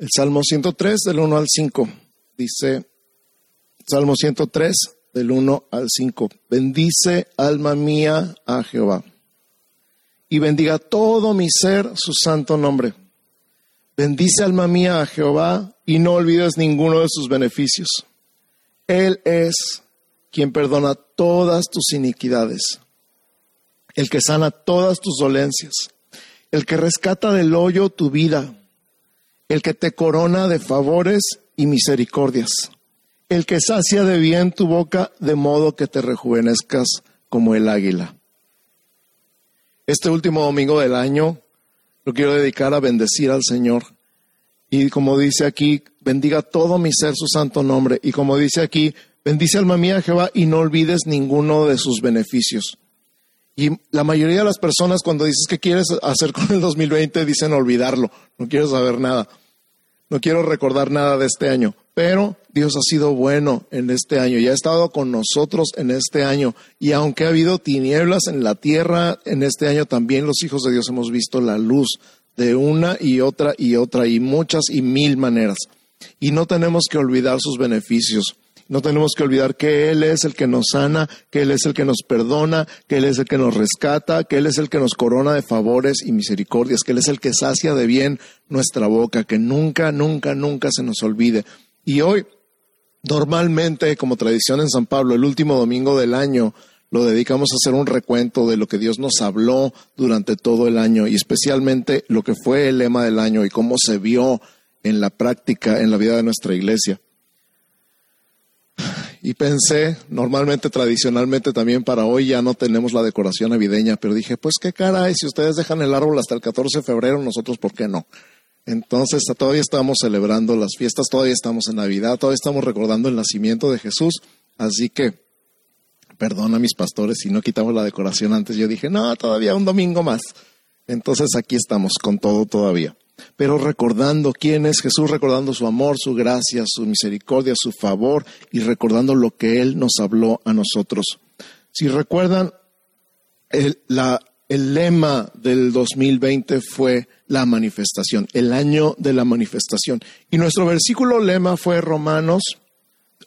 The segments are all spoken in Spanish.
El Salmo 103 del 1 al 5 dice, Salmo 103 del 1 al 5, bendice alma mía a Jehová y bendiga todo mi ser su santo nombre. Bendice alma mía a Jehová y no olvides ninguno de sus beneficios. Él es quien perdona todas tus iniquidades, el que sana todas tus dolencias, el que rescata del hoyo tu vida el que te corona de favores y misericordias, el que sacia de bien tu boca de modo que te rejuvenezcas como el águila. Este último domingo del año lo quiero dedicar a bendecir al Señor. Y como dice aquí, bendiga todo mi ser su santo nombre. Y como dice aquí, bendice alma mía Jehová y no olvides ninguno de sus beneficios. Y la mayoría de las personas cuando dices qué quieres hacer con el 2020 dicen olvidarlo, no quiero saber nada. No quiero recordar nada de este año, pero Dios ha sido bueno en este año y ha estado con nosotros en este año. Y aunque ha habido tinieblas en la tierra en este año, también los hijos de Dios hemos visto la luz de una y otra y otra y muchas y mil maneras. Y no tenemos que olvidar sus beneficios. No tenemos que olvidar que Él es el que nos sana, que Él es el que nos perdona, que Él es el que nos rescata, que Él es el que nos corona de favores y misericordias, que Él es el que sacia de bien nuestra boca, que nunca, nunca, nunca se nos olvide. Y hoy, normalmente, como tradición en San Pablo, el último domingo del año, lo dedicamos a hacer un recuento de lo que Dios nos habló durante todo el año y especialmente lo que fue el lema del año y cómo se vio en la práctica, en la vida de nuestra iglesia y pensé, normalmente, tradicionalmente también para hoy ya no tenemos la decoración navideña, pero dije, pues qué caray, si ustedes dejan el árbol hasta el 14 de febrero, nosotros, ¿por qué no? Entonces, todavía estamos celebrando las fiestas, todavía estamos en Navidad, todavía estamos recordando el nacimiento de Jesús, así que, perdona mis pastores si no quitamos la decoración antes, yo dije, no, todavía un domingo más. Entonces, aquí estamos con todo todavía pero recordando quién es Jesús, recordando su amor, su gracia, su misericordia, su favor y recordando lo que Él nos habló a nosotros. Si recuerdan, el, lema del 2020 fue la manifestación, el año de la manifestación. Y nuestro versículo lema fue Romanos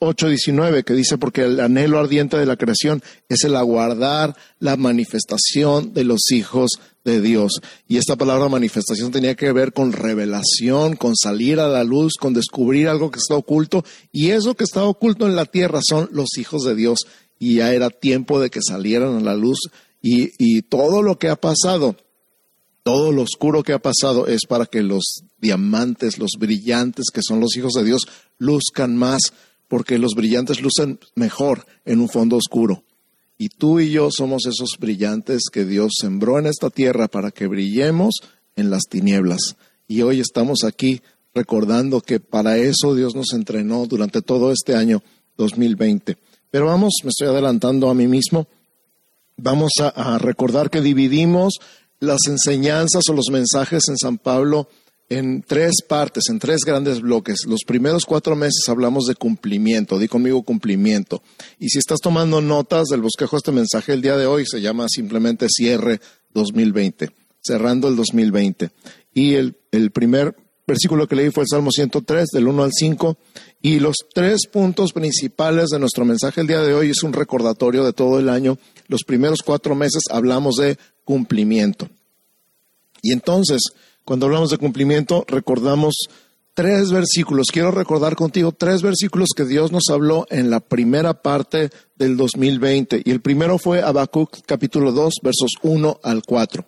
8:19, que dice, porque el anhelo ardiente de la creación es el aguardar la manifestación de los hijos de Dios. Y esta palabra manifestación tenía que ver con revelación, con salir a la luz, con descubrir algo que está oculto. Y eso que está oculto en la tierra son los hijos de Dios. Y ya era tiempo de que salieran a la luz. Y, y todo lo que ha pasado, todo lo oscuro que ha pasado es para que los diamantes, los brillantes que son los hijos de Dios, luzcan más, porque los brillantes lucen mejor en un fondo oscuro. Y tú y yo somos esos brillantes que Dios sembró en esta tierra para que brillemos en las tinieblas. Y hoy estamos aquí recordando que para eso Dios nos entrenó durante todo este año 2020. Pero vamos, me estoy adelantando a mí mismo, vamos a, a recordar que dividimos las enseñanzas o los mensajes en San Pablo en tres partes, en tres grandes bloques. Los primeros cuatro meses hablamos de cumplimiento, di conmigo cumplimiento. Y si estás tomando notas del bosquejo este mensaje el día de hoy, se llama simplemente cierre 2020, cerrando el 2020. Y el, el primer versículo que leí fue el Salmo 103, del 1 al 5. Y los tres puntos principales de nuestro mensaje el día de hoy es un recordatorio de todo el año. Los primeros cuatro meses hablamos de cumplimiento. Y entonces, cuando hablamos de cumplimiento, recordamos tres versículos. Quiero recordar contigo tres versículos que Dios nos habló en la primera parte del 2020. Y el primero fue Habacuc capítulo 2, versos 1 al 4.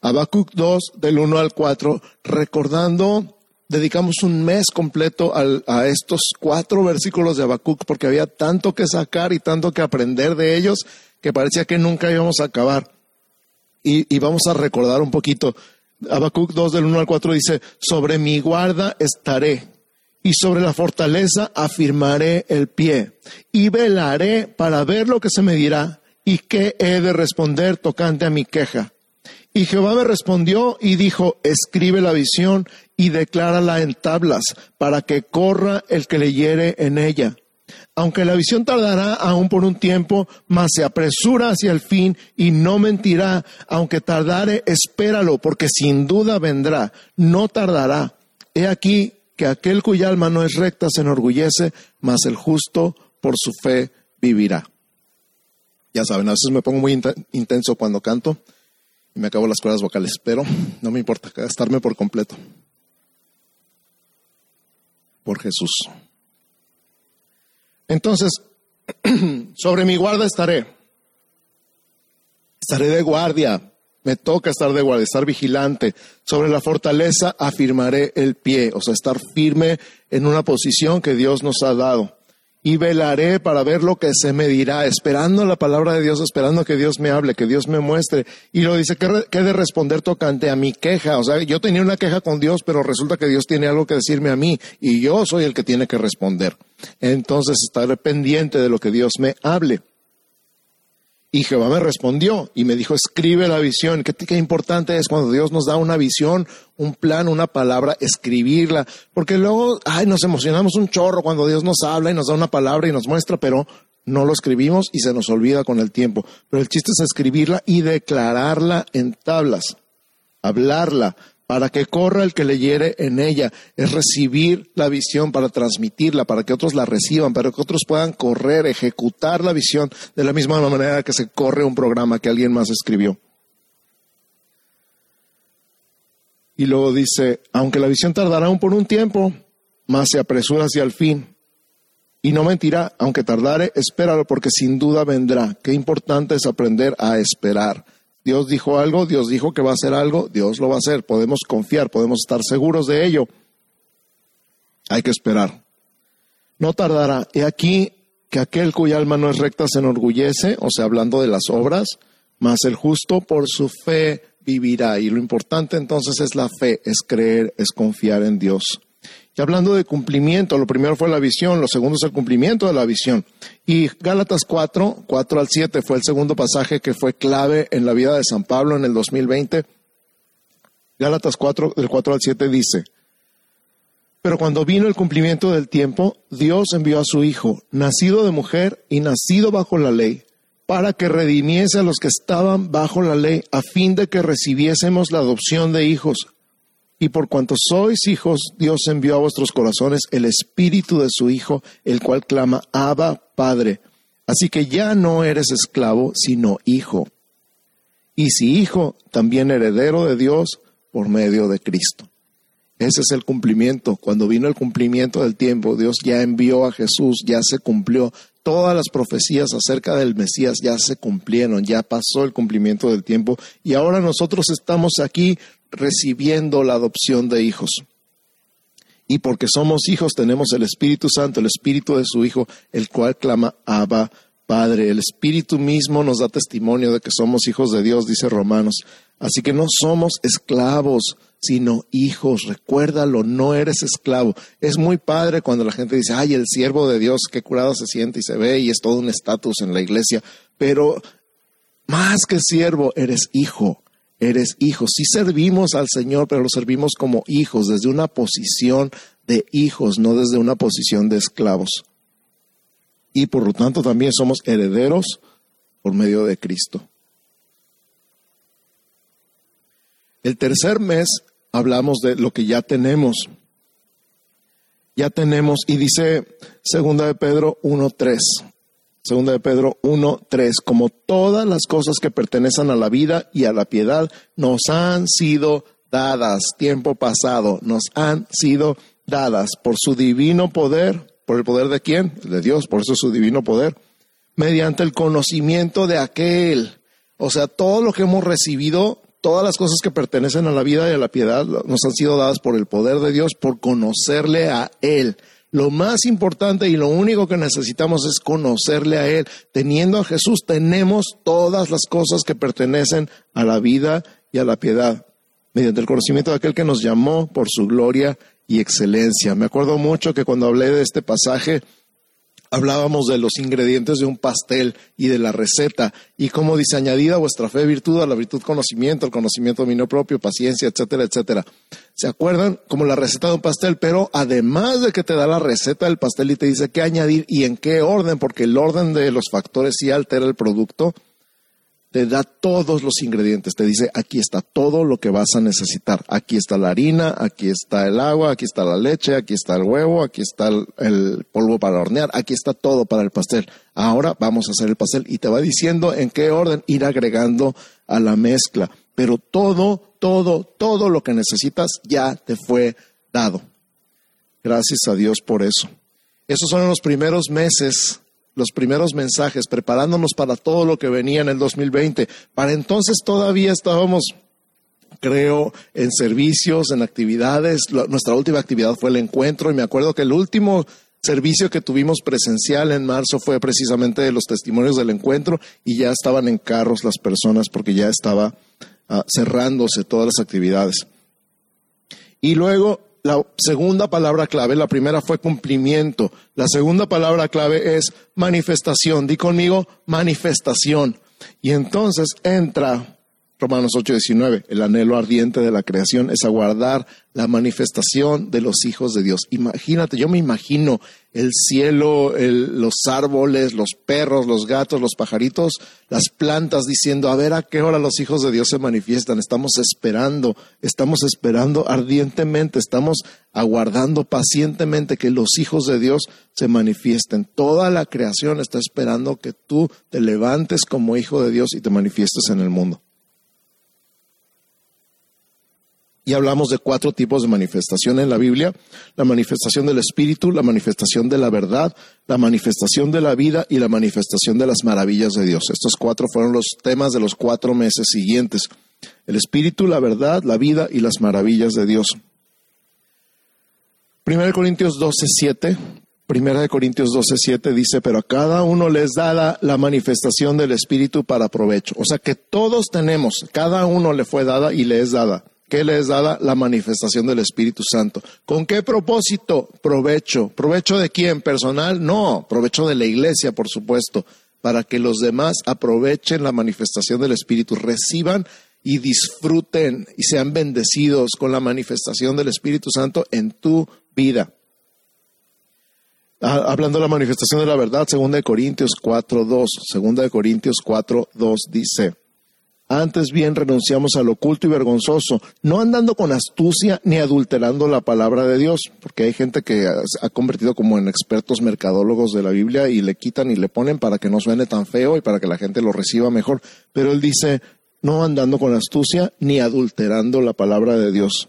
Habacuc 2, del 1 al 4, recordando, dedicamos un mes completo a estos cuatro versículos de Habacuc porque había tanto que sacar y tanto que aprender de ellos que parecía que nunca íbamos a acabar. Y, y vamos a recordar un poquito Habacuc 2 del 1 al 4 dice, sobre mi guarda estaré y sobre la fortaleza afirmaré el pie y velaré para ver lo que se me dirá y qué he de responder tocante a mi queja. Y Jehová me respondió y dijo, escribe la visión y declárala en tablas para que corra el que leyere en ella aunque la visión tardará aún por un tiempo, mas se apresura hacia el fin y no mentirá. Aunque tardare, espéralo, porque sin duda vendrá, no tardará. He aquí, que aquel cuya alma no es recta se enorgullece, mas el justo por su fe vivirá. Ya saben, a veces me pongo muy intenso cuando canto y me acabo las cuerdas vocales, pero no me importa gastarme por completo. Por Jesús. Entonces, sobre mi guarda estaré. Estaré de guardia. Me toca estar de guardia, estar vigilante. Sobre la fortaleza afirmaré el pie, o sea, estar firme en una posición que Dios nos ha dado y velaré para ver lo que se me dirá, esperando la palabra de Dios, esperando que Dios me hable, que Dios me muestre. Y lo dice, he de responder tocante a mi queja? O sea, yo tenía una queja con Dios, pero resulta que Dios tiene algo que decirme a mí y yo soy el que tiene que responder. Entonces estaré pendiente de lo que Dios me hable. Y Jehová me respondió y me dijo, escribe la visión. ¿Qué, ¿Qué, importante es cuando Dios nos da una visión, un plan, una palabra, escribirla. Porque luego, ay, nos emocionamos un chorro cuando Dios nos habla y nos da una palabra y nos muestra, pero no lo escribimos y se nos olvida con el tiempo. Pero el chiste es escribirla y declararla en tablas, hablarla, para que corra el que leyere en ella, es recibir la visión para transmitirla, para que otros la reciban, para que otros puedan correr, ejecutar la visión de la misma manera que se corre un programa que alguien más escribió. Y luego dice, aunque la visión tardará aún por un tiempo, más se apresura hacia el fin. Y no mentirá, aunque tardare, espéralo, porque sin duda vendrá. Qué importante es aprender a esperar. Dios dijo algo, Dios dijo que va a hacer algo, Dios lo va a hacer. Podemos confiar, podemos estar seguros de ello. Hay que esperar. No tardará. He aquí que aquel cuya alma no es recta se enorgullece, o sea, hablando de las obras, mas el justo por su fe vivirá. Y lo importante entonces es la fe, es creer, es confiar en Dios. Y hablando de cumplimiento, lo primero fue la visión, lo segundo es el cumplimiento de la visión. Y Gálatas 4, 4 al 7 fue el segundo pasaje que fue clave en la vida de San Pablo en el 2020. Gálatas 4, del 4 al 7 dice, pero cuando vino el cumplimiento del tiempo, Dios envió a su Hijo, nacido de mujer y nacido bajo la ley, para que redimiese a los que estaban bajo la ley, a fin de que recibiésemos la adopción de hijos. Y por cuanto sois hijos, Dios envió a vuestros corazones el espíritu de su Hijo, el cual clama, Abba, Padre. Así que ya no eres esclavo, sino hijo. Y si hijo, también heredero de Dios por medio de Cristo. Ese es el cumplimiento. Cuando vino el cumplimiento del tiempo, Dios ya envió a Jesús, ya se cumplió. Todas las profecías acerca del Mesías ya se cumplieron, ya pasó el cumplimiento del tiempo y ahora nosotros estamos aquí recibiendo la adopción de hijos. Y porque somos hijos tenemos el Espíritu Santo, el Espíritu de su Hijo, el cual clama Abba, Padre. El Espíritu mismo nos da testimonio de que somos hijos de Dios, dice Romanos. Así que no somos esclavos, sino hijos. Recuérdalo, no eres esclavo. Es muy padre cuando la gente dice, ay, el siervo de Dios, qué curado se siente y se ve y es todo un estatus en la iglesia. Pero más que siervo, eres hijo eres hijo. Sí servimos al Señor, pero lo servimos como hijos, desde una posición de hijos, no desde una posición de esclavos. Y por lo tanto también somos herederos por medio de Cristo. El tercer mes hablamos de lo que ya tenemos. Ya tenemos, y dice segunda de Pedro 1.3, Segunda de Pedro 1, 3. Como todas las cosas que pertenecen a la vida y a la piedad nos han sido dadas, tiempo pasado, nos han sido dadas por su divino poder. ¿Por el poder de quién? De Dios, por eso su divino poder. Mediante el conocimiento de aquel. O sea, todo lo que hemos recibido, todas las cosas que pertenecen a la vida y a la piedad nos han sido dadas por el poder de Dios, por conocerle a Él. Lo más importante y lo único que necesitamos es conocerle a Él. Teniendo a Jesús tenemos todas las cosas que pertenecen a la vida y a la piedad, mediante el conocimiento de aquel que nos llamó por su gloria y excelencia. Me acuerdo mucho que cuando hablé de este pasaje, hablábamos de los ingredientes de un pastel y de la receta y cómo dice añadida vuestra fe, virtud, a la virtud conocimiento, el conocimiento dominio propio, paciencia, etcétera, etcétera. ¿Se acuerdan? Como la receta de un pastel, pero además de que te da la receta del pastel y te dice qué añadir y en qué orden, porque el orden de los factores sí altera el producto, te da todos los ingredientes, te dice, aquí está todo lo que vas a necesitar. Aquí está la harina, aquí está el agua, aquí está la leche, aquí está el huevo, aquí está el, polvo para hornear, aquí está todo para el pastel. Ahora vamos a hacer el pastel y te va diciendo en qué orden ir agregando a la mezcla. Pero todo, todo, todo lo que necesitas ya te fue dado. Gracias a Dios por eso. Esos son los primeros meses los primeros mensajes, preparándonos para todo lo que venía en el 2020. Para entonces todavía estábamos, creo, en servicios, en actividades. nuestra última actividad fue el encuentro y me acuerdo que el último servicio que tuvimos presencial en marzo fue precisamente de los testimonios del encuentro y ya estaban en carros las personas porque ya estaba ah, cerrándose todas las actividades. Y luego la segunda palabra clave, la primera fue cumplimiento, la segunda palabra clave es manifestación. Di conmigo, manifestación. Y entonces entra Romanos 8:19, el anhelo ardiente de la creación es aguardar la manifestación de los hijos de Dios. Imagínate, yo me imagino el cielo, los árboles, los perros, los gatos, los pajaritos, las plantas diciendo, a ver a qué hora los hijos de Dios se manifiestan. Estamos esperando, estamos esperando ardientemente, estamos aguardando pacientemente que los hijos de Dios se manifiesten. Toda la creación está esperando que tú te levantes como hijo de Dios y te manifiestes en el mundo. Y hablamos de cuatro tipos de manifestación en la Biblia, la manifestación del Espíritu, la manifestación de la verdad, la manifestación de la vida y la manifestación de las maravillas de Dios. Estos cuatro fueron los temas de los cuatro meses siguientes. El Espíritu, la verdad, la vida y las maravillas de Dios. 1 Corintios 12, 7. Primera de Corintios 12, 7 dice, pero a cada uno les dada la manifestación del Espíritu para provecho. O sea que todos tenemos, cada uno le fue dada y le es dada ¿Qué les dada la manifestación del Espíritu Santo. ¿Con qué propósito? Provecho. ¿Provecho de quién? ¿Personal? No, provecho de la iglesia, por supuesto, para que los demás aprovechen la manifestación del Espíritu, reciban y disfruten y sean bendecidos con la manifestación del Espíritu Santo en tu vida. Ah, hablando de la manifestación de la verdad, 2 de Corintios 4.2, 2 de Corintios 4.2 dice, antes bien renunciamos al oculto y vergonzoso, no andando con astucia ni adulterando la palabra de Dios, porque hay gente que ha convertido como en expertos mercadólogos de la Biblia y le quitan y le ponen para que no suene tan feo y para que la gente lo reciba mejor. Pero él dice, no andando con astucia ni adulterando la palabra de Dios,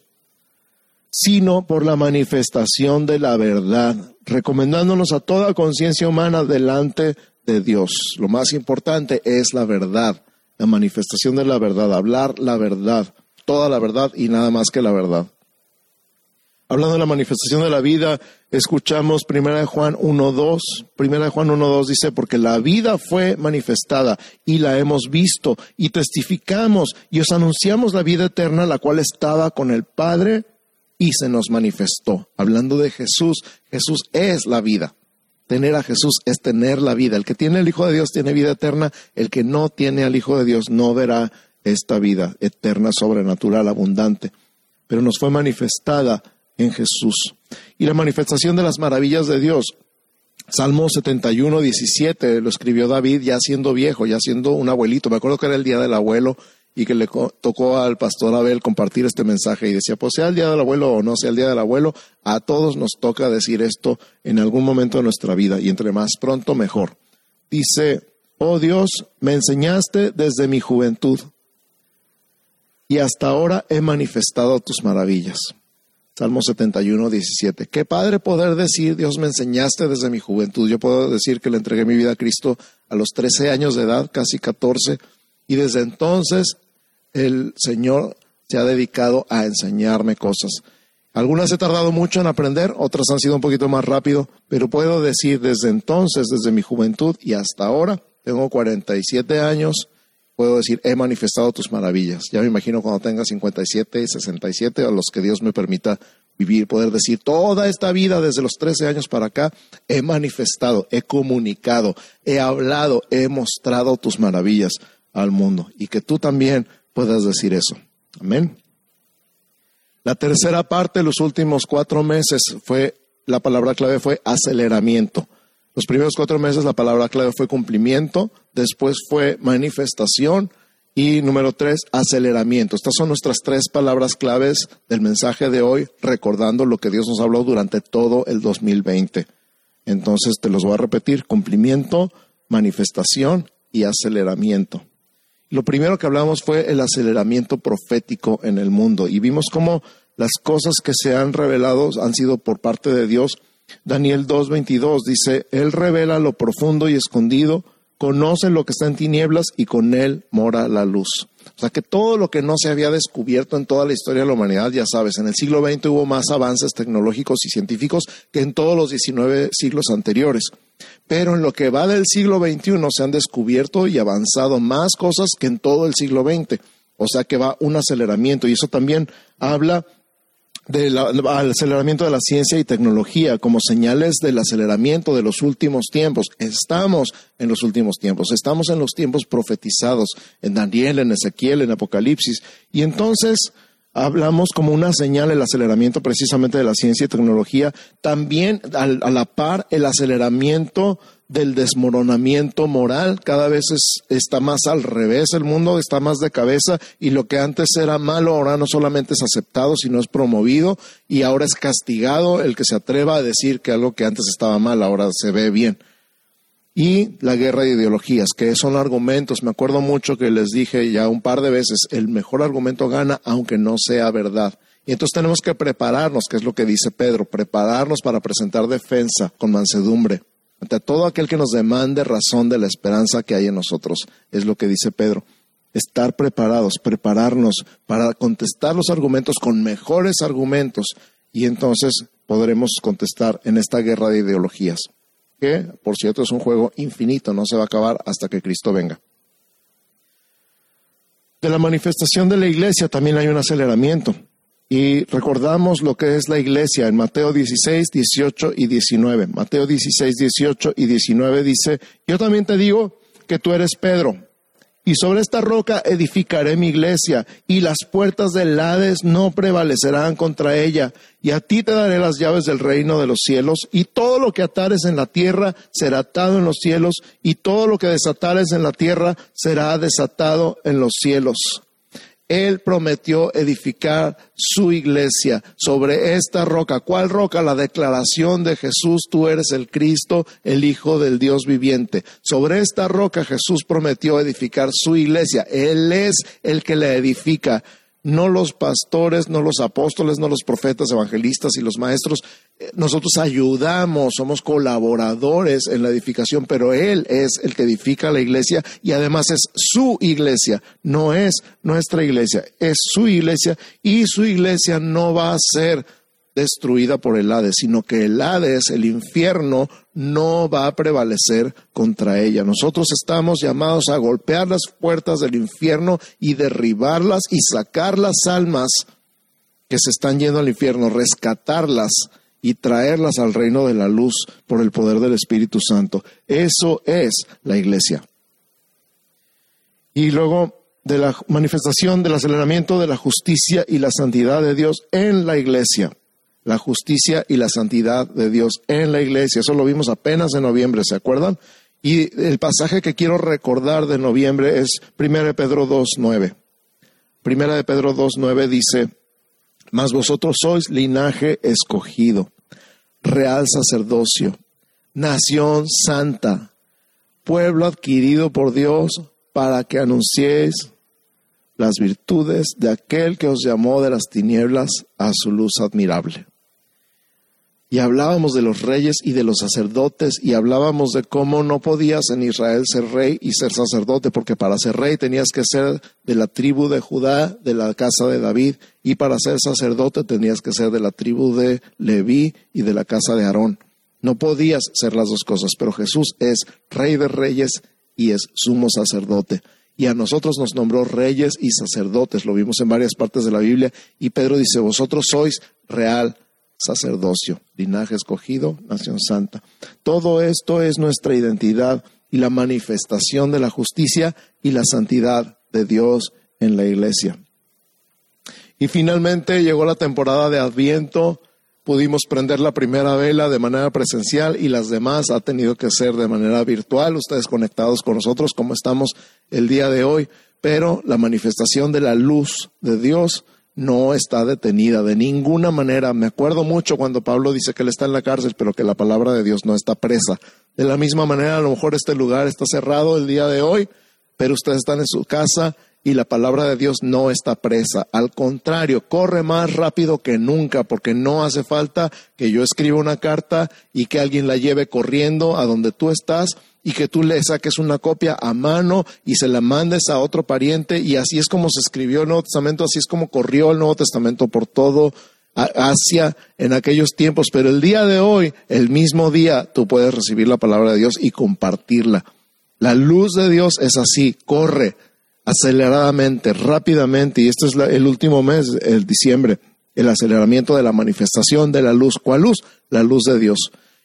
sino por la manifestación de la verdad, recomendándonos a toda conciencia humana delante de Dios. Lo más importante es la verdad la manifestación de la verdad, hablar la verdad, toda la verdad y nada más que la verdad. Hablando de la manifestación de la vida, escuchamos 1 Juan 1.2. 1 Juan 1.2 dice, porque la vida fue manifestada y la hemos visto y testificamos y os anunciamos la vida eterna, la cual estaba con el Padre y se nos manifestó. Hablando de Jesús, Jesús es la vida. Tener a Jesús es tener la vida. El que tiene el Hijo de Dios tiene vida eterna. El que no tiene al Hijo de Dios no verá esta vida eterna, sobrenatural, abundante. Pero nos fue manifestada en Jesús. Y la manifestación de las maravillas de Dios. Salmo 71, 17 lo escribió David ya siendo viejo, ya siendo un abuelito. Me acuerdo que era el día del abuelo y que le tocó al pastor Abel compartir este mensaje y decía, pues sea el día del abuelo o no sea el día del abuelo, a todos nos toca decir esto en algún momento de nuestra vida y entre más pronto mejor. Dice, oh Dios, me enseñaste desde mi juventud y hasta ahora he manifestado tus maravillas. Salmo 71, 17. Qué padre poder decir, Dios me enseñaste desde mi juventud. Yo puedo decir que le entregué mi vida a Cristo a los 13 años de edad, casi 14, y desde entonces el Señor se ha dedicado a enseñarme cosas. Algunas he tardado mucho en aprender, otras han sido un poquito más rápido, pero puedo decir desde entonces, desde mi juventud y hasta ahora, tengo 47 años, puedo decir, he manifestado tus maravillas. Ya me imagino cuando tenga 57 y 67, a los que Dios me permita vivir, poder decir, toda esta vida, desde los 13 años para acá, he manifestado, he comunicado, he hablado, he mostrado tus maravillas al mundo. Y que tú también puedas decir eso. Amén. La tercera parte los últimos cuatro meses fue, la palabra clave fue aceleramiento. Los primeros cuatro meses la palabra clave fue cumplimiento, después fue manifestación y número tres, aceleramiento. Estas son nuestras tres palabras claves del mensaje de hoy, recordando lo que Dios nos habló durante todo el 2020. Entonces te los voy a repetir, cumplimiento, manifestación y aceleramiento. Lo primero que hablamos fue el aceleramiento profético en el mundo y vimos cómo las cosas que se han revelado han sido por parte de Dios. Daniel 2.22 dice, Él revela lo profundo y escondido, conoce lo que está en tinieblas y con Él mora la luz. O sea que todo lo que no se había descubierto en toda la historia de la humanidad, ya sabes, en el siglo XX hubo más avances tecnológicos y científicos que en todos los 19 siglos anteriores. Pero en lo que va del siglo XXI se han descubierto y avanzado más cosas que en todo el siglo XX. O sea que va un aceleramiento y eso también habla del aceleramiento de la ciencia y tecnología como señales del aceleramiento de los últimos tiempos. Estamos en los últimos tiempos, estamos en los tiempos profetizados en Daniel, en Ezequiel, en Apocalipsis. Y entonces hablamos como una señal el aceleramiento precisamente de la ciencia y tecnología, también a la par el aceleramiento del desmoronamiento moral. Cada vez está más al revés, el mundo está más de cabeza y lo que antes era malo ahora no solamente es aceptado, sino es promovido y ahora es castigado el que se atreva a decir que algo que antes estaba mal ahora se ve bien. Y la guerra de ideologías, que son argumentos, me acuerdo mucho que les dije ya un par de veces, el mejor argumento gana aunque no sea verdad. Y entonces tenemos que prepararnos, que es lo que dice Pedro, prepararnos para presentar defensa con mansedumbre ante todo aquel que nos demande razón de la esperanza que hay en nosotros. Es lo que dice Pedro. Estar preparados, prepararnos para contestar los argumentos con mejores argumentos y entonces podremos contestar en esta guerra de ideologías, que por cierto es un juego infinito, no se va a acabar hasta que Cristo venga. De la manifestación de la iglesia también hay un aceleramiento. Y recordamos lo que es la iglesia en Mateo 16, 18 y 19. Mateo 16, 18 y 19 dice, yo también te digo que tú eres Pedro, y sobre esta roca edificaré mi iglesia, y las puertas del Hades no prevalecerán contra ella, y a ti te daré las llaves del reino de los cielos, y todo lo que atares en la tierra será atado en los cielos, y todo lo que desatares en la tierra será desatado en los cielos. Él prometió edificar su iglesia sobre esta roca. ¿Cuál roca? La declaración de Jesús, tú eres el Cristo, el Hijo del Dios viviente. Sobre esta roca Jesús prometió edificar su iglesia. Él es el que la edifica no los pastores, no los apóstoles, no los profetas, evangelistas y los maestros. Eh, nosotros ayudamos, somos colaboradores en la edificación, pero Él es el que edifica la iglesia y además es su iglesia, no es nuestra iglesia, es su iglesia y su iglesia no va a ser destruida por el Hades, sino que el Hades, el infierno, no va a prevalecer contra ella. Nosotros estamos llamados a golpear las puertas del infierno y derribarlas y sacar las almas que se están yendo al infierno, rescatarlas y traerlas al reino de la luz por el poder del Espíritu Santo. Eso es la iglesia. Y luego de la manifestación del aceleramiento de la justicia y la santidad de Dios en la iglesia la justicia y la santidad de Dios en la iglesia. Eso lo vimos apenas en noviembre, ¿se acuerdan? Y el pasaje que quiero recordar de noviembre es 1 Pedro 2.9. Primera de Pedro 2.9 dice, mas vosotros sois linaje escogido, real sacerdocio, nación santa, pueblo adquirido por Dios para que anunciéis las virtudes de aquel que os llamó de las tinieblas a su luz admirable y hablábamos de los reyes y de los sacerdotes y hablábamos de cómo no podías en Israel ser rey y ser sacerdote, porque para ser rey tenías que ser de la tribu de Judá, de la casa de David, y para ser sacerdote tenías que ser de la tribu de Leví y de la casa de Aarón. No podías ser las dos cosas, pero Jesús es rey de reyes y es sumo sacerdote. Y a nosotros nos nombró reyes y sacerdotes, lo vimos en varias partes de la Biblia, y Pedro dice, vosotros sois real sacerdocio, linaje escogido, nación santa. Todo esto es nuestra identidad y la manifestación de la justicia y la santidad de Dios en la iglesia. Y finalmente llegó la temporada de Adviento pudimos prender la primera vela de manera presencial y las demás ha tenido que ser de manera virtual, ustedes conectados con nosotros como estamos el día de hoy, pero la manifestación de la luz de Dios no está detenida de ninguna manera. Me acuerdo mucho cuando Pablo dice que él está en la cárcel, pero que la palabra de Dios no está presa. De la misma manera, a lo mejor este lugar está cerrado el día de hoy, pero ustedes están en su casa y la palabra de Dios no está presa. Al contrario, corre más rápido que nunca porque no hace falta que yo escriba una carta y que alguien la lleve corriendo a donde tú estás y que tú le saques una copia a mano y se la mandes a otro pariente y así es como se escribió el Nuevo Testamento, así es como corrió el Nuevo Testamento por todo Asia en aquellos tiempos, pero el día de hoy, el mismo día, tú puedes recibir la palabra de Dios y compartirla. La luz de Dios es así, corre aceleradamente, rápidamente, y este es el último mes, el diciembre, el aceleramiento de la manifestación de la luz. ¿Cuál luz? La luz de Dios.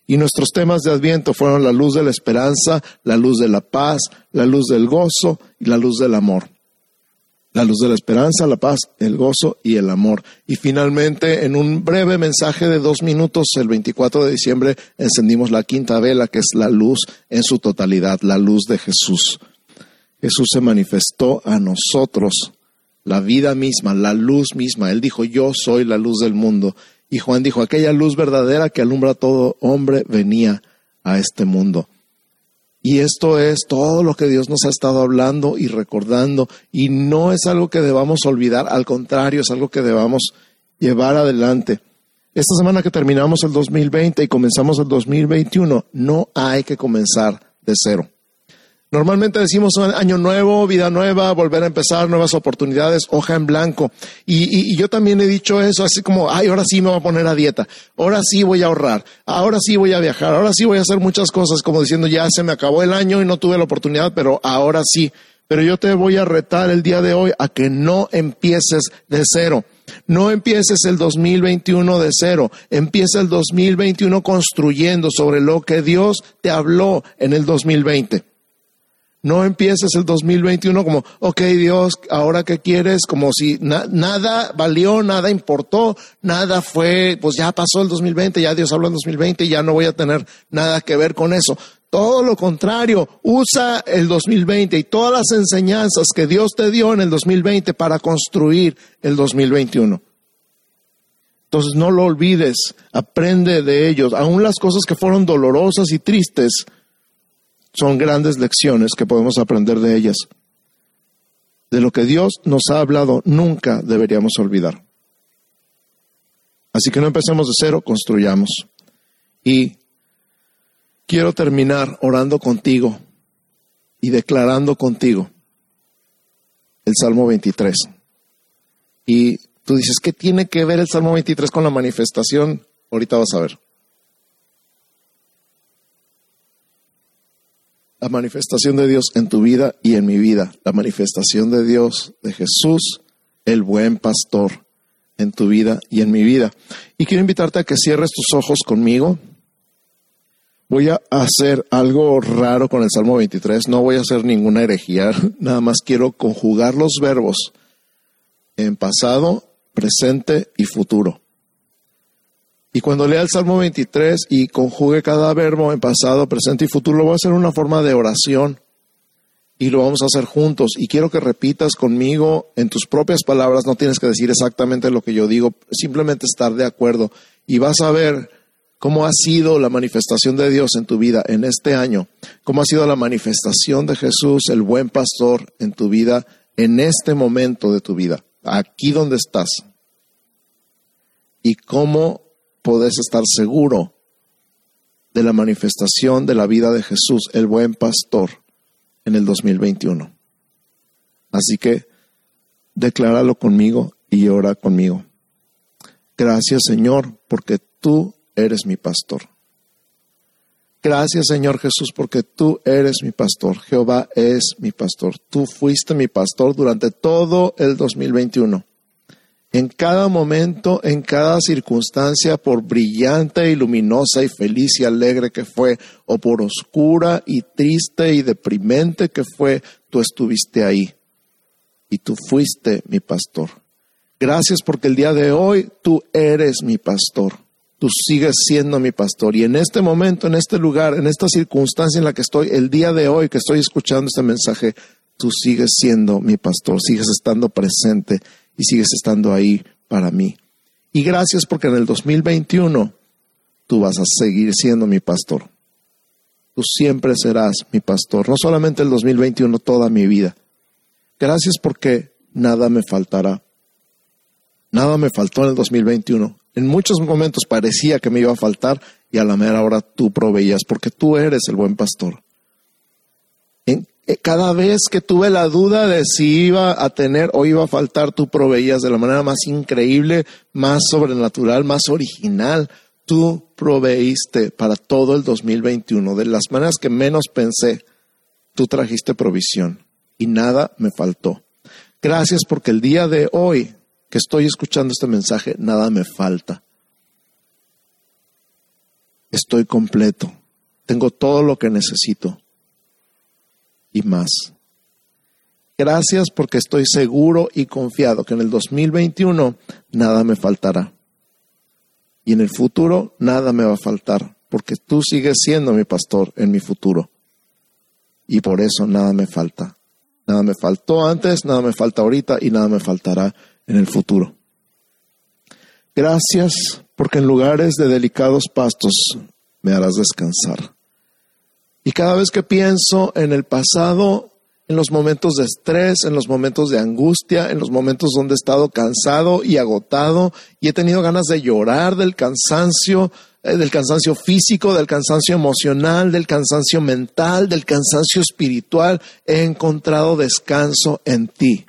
Y nuestros temas de Adviento fueron la luz de la esperanza, la luz de la paz, la luz del gozo y la luz del amor. La luz de la esperanza, la paz, el gozo y el amor. Y finalmente, en un breve mensaje de dos minutos, el 24 de diciembre, encendimos la quinta vela, que es la luz en su totalidad, la luz de Jesús. Jesús se manifestó a nosotros, la vida misma, la luz misma. Él dijo, yo soy la luz del mundo. Y Juan dijo, aquella luz verdadera que alumbra a todo hombre venía a este mundo. Y esto es todo lo que Dios nos ha estado hablando y recordando. Y no es algo que debamos olvidar, al contrario, es algo que debamos llevar adelante. Esta semana que terminamos el 2020 y comenzamos el 2021, no hay que comenzar de cero. Normalmente decimos año nuevo, vida nueva, volver a empezar, nuevas oportunidades, hoja en blanco. Y, yo también he dicho eso, así como, ay, ahora sí me voy a poner a dieta, ahora sí voy a ahorrar, ahora sí voy a viajar, ahora sí voy a hacer muchas cosas, como diciendo, ya se me acabó el año y no tuve la oportunidad, pero ahora sí. Pero yo te voy a retar el día de hoy a que no empieces de cero. No empieces el 2021 de cero, empieza el 2021 construyendo sobre lo que Dios te habló en el 2020. No empieces el 2021 como, ok Dios, ahora qué quieres, como si nada valió, nada importó, nada fue, pues ya pasó el 2020, ya Dios habló en 2020 y ya no voy a tener nada que ver con eso. Todo lo contrario, usa el 2020 y todas las enseñanzas que Dios te dio en el 2020 para construir el 2021. Entonces no lo olvides, aprende de ellos, aun las cosas que fueron dolorosas y tristes, son grandes lecciones que podemos aprender de ellas. De lo que Dios nos ha hablado, nunca deberíamos olvidar. Así que no empecemos de cero, construyamos. Y quiero terminar orando contigo y declarando contigo el Salmo 23. Y tú dices, ¿qué tiene que ver el Salmo 23 con la manifestación? Ahorita vas a ver. La manifestación de Dios en tu vida y en mi vida, la manifestación de Dios, de Jesús, el buen pastor, en tu vida y en mi vida. Y quiero invitarte a que cierres tus ojos conmigo. Voy a hacer algo raro con el Salmo 23, no voy a hacer ninguna herejía, nada más quiero conjugar los verbos en pasado, presente y futuro. Y cuando lea el Salmo 23 y conjugue cada verbo en pasado, presente y futuro, lo voy a hacer en una forma de oración y lo vamos a hacer juntos. Y quiero que repitas conmigo en tus propias palabras, no tienes que decir exactamente lo que yo digo, simplemente estar de acuerdo. Y vas a ver cómo ha sido la manifestación de Dios en tu vida en este año, cómo ha sido la manifestación de Jesús, el buen pastor, en tu vida, en este momento de tu vida, aquí donde estás. Y cómo podés estar seguro de la manifestación de la vida de Jesús, el buen pastor, en el 2021. Así que decláralo conmigo y ora conmigo. Gracias Señor, porque tú eres mi pastor. Gracias Señor Jesús, porque tú eres mi pastor. Jehová es mi pastor. Tú fuiste mi pastor durante todo el 2021 en cada momento, en cada circunstancia, por brillante y luminosa y feliz y alegre que fue, o por oscura y triste y deprimente que fue, tú estuviste ahí. Y tú fuiste mi pastor. Gracias porque el día de hoy tú eres mi pastor. tú sigues siendo mi pastor. Y en este momento, en este lugar, en esta circunstancia en la que estoy, el día de hoy que estoy escuchando este mensaje, tú sigues siendo mi pastor, sigues estando presente y sigues estando ahí para mí. Y gracias porque en el 2021 tú vas a seguir siendo mi pastor. Tú siempre serás mi pastor, no solamente el 2021, toda mi vida. Gracias porque nada me faltará. Nada me faltó en el 2021. En muchos momentos parecía que me iba a faltar y a la mera hora tú proveías porque tú eres el buen pastor. Eh, cada vez que tuve la duda de si iba a tener o iba a faltar, tú proveías de la manera más increíble, más sobrenatural, más original. Tú proveíste para todo el 2021. De las maneras que menos pensé, tú trajiste provisión y nada me faltó. Gracias porque el día de hoy que estoy escuchando este mensaje, nada me falta. Estoy completo. Tengo todo lo que necesito y más. Gracias porque estoy seguro y confiado que en el 2021 nada me faltará. Y en el futuro nada me va a faltar, porque tú sigues siendo mi pastor en mi futuro. Y por eso nada me falta. Nada me faltó antes, nada me falta ahorita y nada me faltará en el futuro. Gracias porque en lugares de delicados pastos me harás descansar. Y cada vez que pienso en el pasado, en los momentos de estrés, en los momentos de angustia, en los momentos donde he estado cansado y agotado y he tenido ganas de llorar del cansancio, eh, del cansancio físico, del cansancio emocional, del cansancio mental, del cansancio espiritual, he encontrado descanso en ti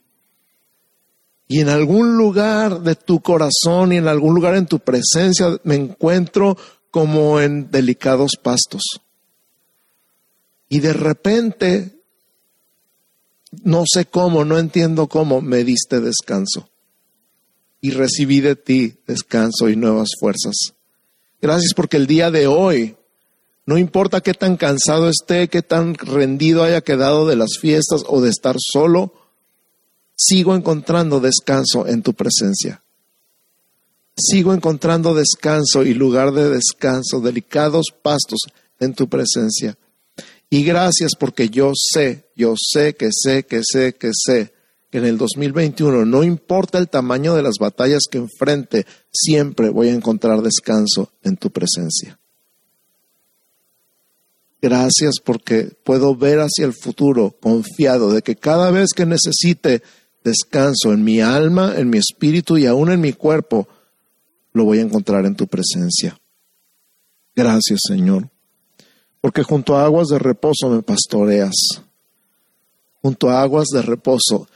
y en algún lugar de tu corazón y en algún lugar en tu presencia me encuentro como en delicados pastos. Y de repente, no sé cómo, no entiendo cómo, me diste descanso. Y recibí de ti descanso y nuevas fuerzas. Gracias porque el día de hoy, no importa qué tan cansado esté, qué tan rendido haya quedado de las fiestas o de estar solo, sigo encontrando descanso en tu presencia. Sigo encontrando descanso y lugar de descanso, delicados pastos en tu presencia. Y gracias porque yo sé, yo sé que sé, que sé, que sé que en el 2021, no importa el tamaño de las batallas que enfrente, siempre voy a encontrar descanso en tu presencia. Gracias porque puedo ver hacia el futuro confiado de que cada vez que necesite descanso en mi alma, en mi espíritu y aún en mi cuerpo, lo voy a encontrar en tu presencia. Gracias, Señor, porque junto a aguas de reposo me pastoreas. Junto a aguas de reposo.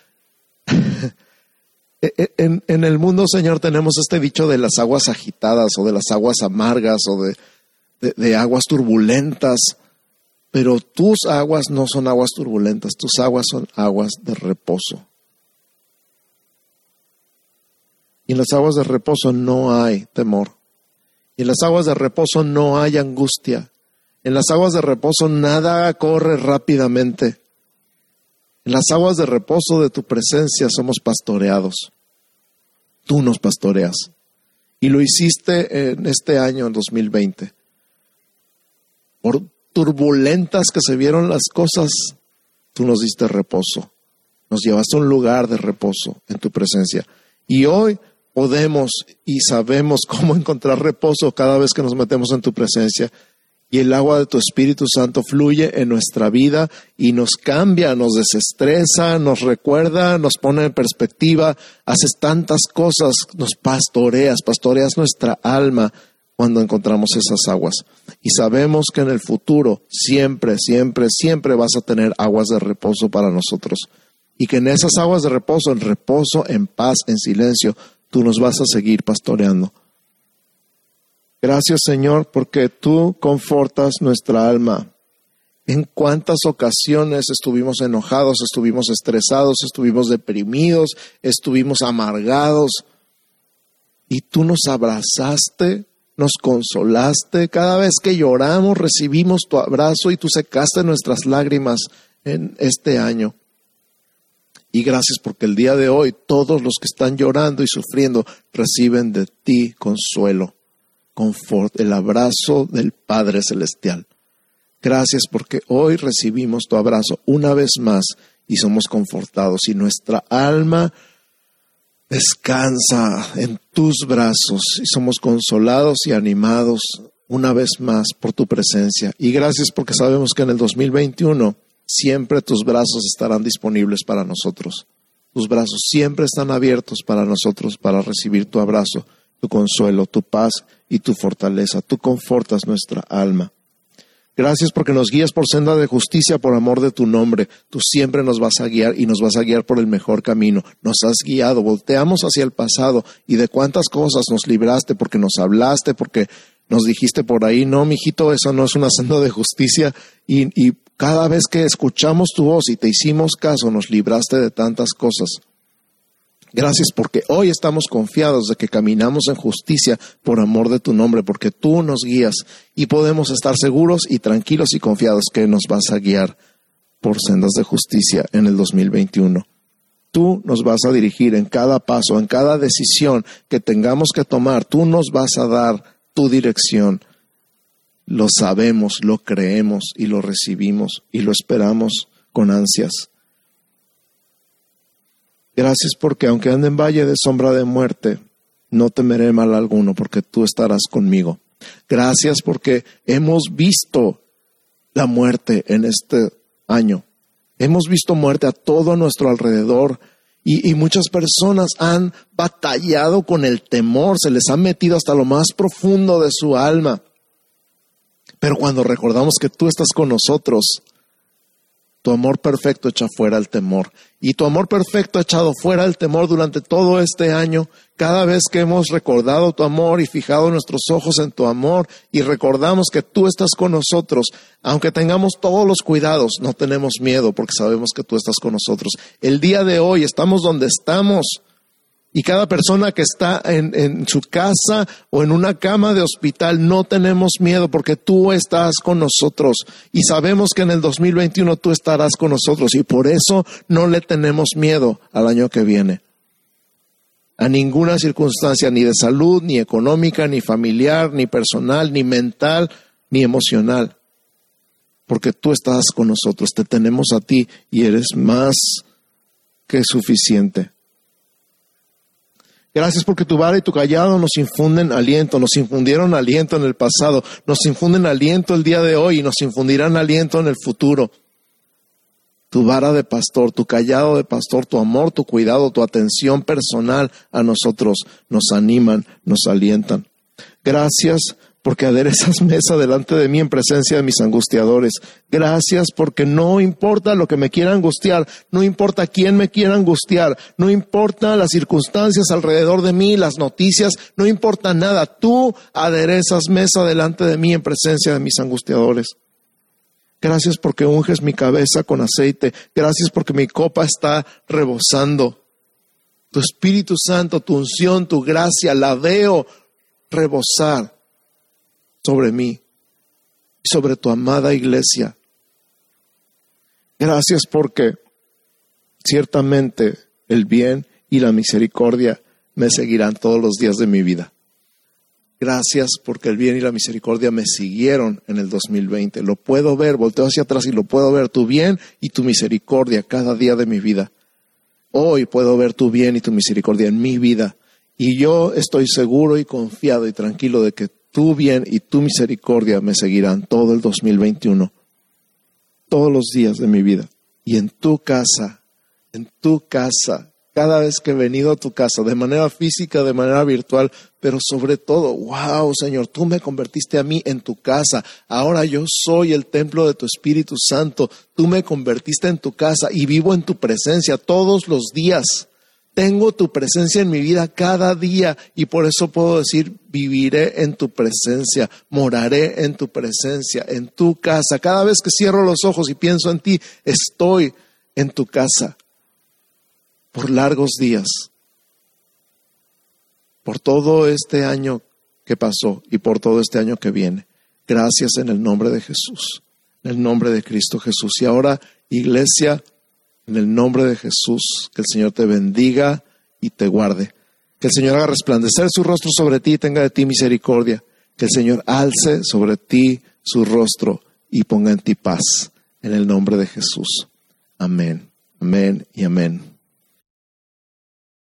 E, e, en, el mundo, Señor, tenemos este dicho de las aguas agitadas o de las aguas amargas o de, de aguas turbulentas, pero tus aguas no son aguas turbulentas, tus aguas son aguas de reposo. Y en las aguas de reposo no hay temor. Y en las aguas de reposo no hay angustia. En las aguas de reposo nada corre rápidamente. En las aguas de reposo de tu presencia somos pastoreados. Tú nos pastoreas. Y lo hiciste en este año, en 2020. Por turbulentas que se vieron las cosas, tú nos diste reposo. Nos llevaste a un lugar de reposo en tu presencia. Y hoy podemos y sabemos cómo encontrar reposo cada vez que nos metemos en tu presencia. Y el agua de tu Espíritu Santo fluye en nuestra vida y nos cambia, nos desestresa, nos recuerda, nos pone en perspectiva, haces tantas cosas, nos pastoreas, pastoreas nuestra alma cuando encontramos esas aguas. Y sabemos que en el futuro siempre, siempre, siempre vas a tener aguas de reposo para nosotros. Y que en esas aguas de reposo, en reposo, en paz, en silencio, tú nos vas a seguir pastoreando. Gracias Señor porque tú confortas nuestra alma. En cuántas ocasiones estuvimos enojados, estuvimos estresados, estuvimos deprimidos, estuvimos amargados. Y tú nos abrazaste, nos consolaste. Cada vez que lloramos recibimos tu abrazo y tú secaste nuestras lágrimas en este año. Y gracias porque el día de hoy todos los que están llorando y sufriendo reciben de ti consuelo. Confort, el abrazo del Padre Celestial. Gracias porque hoy recibimos tu abrazo una vez más y somos confortados y nuestra alma descansa en tus brazos y somos consolados y animados una vez más por tu presencia. Y gracias porque sabemos que en el 2021 siempre tus brazos estarán disponibles para nosotros. Tus brazos siempre están abiertos para nosotros para recibir tu abrazo, tu consuelo, tu paz y tu fortaleza. Tú confortas nuestra alma. Gracias porque nos guías por senda de justicia por amor de tu nombre. Tú siempre nos vas a guiar y nos vas a guiar por el mejor camino. Nos has guiado, volteamos hacia el pasado y de cuántas cosas nos libraste porque nos hablaste, porque nos dijiste por ahí, no, mijito, eso no es una senda de justicia y, y cada vez que escuchamos tu voz y te hicimos caso, nos libraste de tantas cosas. Gracias porque hoy estamos confiados de que caminamos en justicia por amor de tu nombre, porque tú nos guías y podemos estar seguros y tranquilos y confiados que nos vas a guiar por sendas de justicia en el 2021. Tú nos vas a dirigir en cada paso, en cada decisión que tengamos que tomar. Tú nos vas a dar tu dirección. Lo sabemos, lo creemos y lo recibimos y lo esperamos con ansias. Gracias porque aunque ande en valle de sombra de muerte, no temeré mal alguno porque tú estarás conmigo. Gracias porque hemos visto la muerte en este año. Hemos visto muerte a todo nuestro alrededor y, y, muchas personas han batallado con el temor, se les ha metido hasta lo más profundo de su alma. Pero cuando recordamos que tú estás con nosotros, tu amor perfecto echa fuera el temor. Y tu amor perfecto ha echado fuera el temor durante todo este año. Cada vez que hemos recordado tu amor y fijado nuestros ojos en tu amor y recordamos que tú estás con nosotros, aunque tengamos todos los cuidados, no tenemos miedo porque sabemos que tú estás con nosotros. El día de hoy estamos donde estamos y cada persona que está en, su casa o en una cama de hospital, no tenemos miedo porque tú estás con nosotros y sabemos que en el 2021 tú estarás con nosotros y por eso no le tenemos miedo al año que viene. A ninguna circunstancia, ni de salud, ni económica, ni familiar, ni personal, ni mental, ni emocional. Porque tú estás con nosotros, te tenemos a ti y eres más que suficiente. Gracias porque tu vara y tu callado nos infunden aliento, nos infundieron aliento en el pasado, nos infunden aliento el día de hoy y nos infundirán aliento en el futuro. Tu vara de pastor, tu callado de pastor, tu amor, tu cuidado, tu atención personal a nosotros nos animan, nos alientan. Gracias porque aderezas mesa delante de mí en presencia de mis angustiadores. Gracias porque no importa lo que me quiera angustiar, no importa quién me quiera angustiar, no importa las circunstancias alrededor de mí, las noticias, no importa nada. Tú aderezas mesa delante de mí en presencia de mis angustiadores. Gracias porque unges mi cabeza con aceite. Gracias porque mi copa está rebosando. Tu Espíritu Santo, tu unción, tu gracia, la veo rebosar sobre mí y sobre tu amada iglesia. Gracias porque ciertamente el bien y la misericordia me seguirán todos los días de mi vida. Gracias porque el bien y la misericordia me siguieron en el 2020. Lo puedo ver, volteo hacia atrás y lo puedo ver, tu bien y tu misericordia cada día de mi vida. Hoy puedo ver tu bien y tu misericordia en mi vida. Y yo estoy seguro y confiado y tranquilo de que tu bien y tu misericordia me seguirán todo el 2021, todos los días de mi vida. Y en tu casa, en tu casa, cada vez que he venido a tu casa, de manera física, de manera virtual, pero sobre todo, wow, Señor, tú me convertiste a mí en tu casa. Ahora yo soy el templo de tu Espíritu Santo. Tú me convertiste en tu casa y vivo en tu presencia todos los días. Tengo tu presencia en mi vida cada día y por eso puedo decir, viviré en tu presencia, moraré en tu presencia, en tu casa. Cada vez que cierro los ojos y pienso en ti, estoy en tu casa por largos días, por todo este año que pasó y por todo este año que viene. Gracias en el nombre de Jesús, en el nombre de Cristo Jesús. Y ahora, iglesia, en el nombre de Jesús, que el Señor te bendiga y te guarde. Que el Señor haga resplandecer su rostro sobre ti y tenga de ti misericordia. Que el Señor alce sobre ti su rostro y ponga en ti paz. En el nombre de Jesús. Amén. Amén y amén.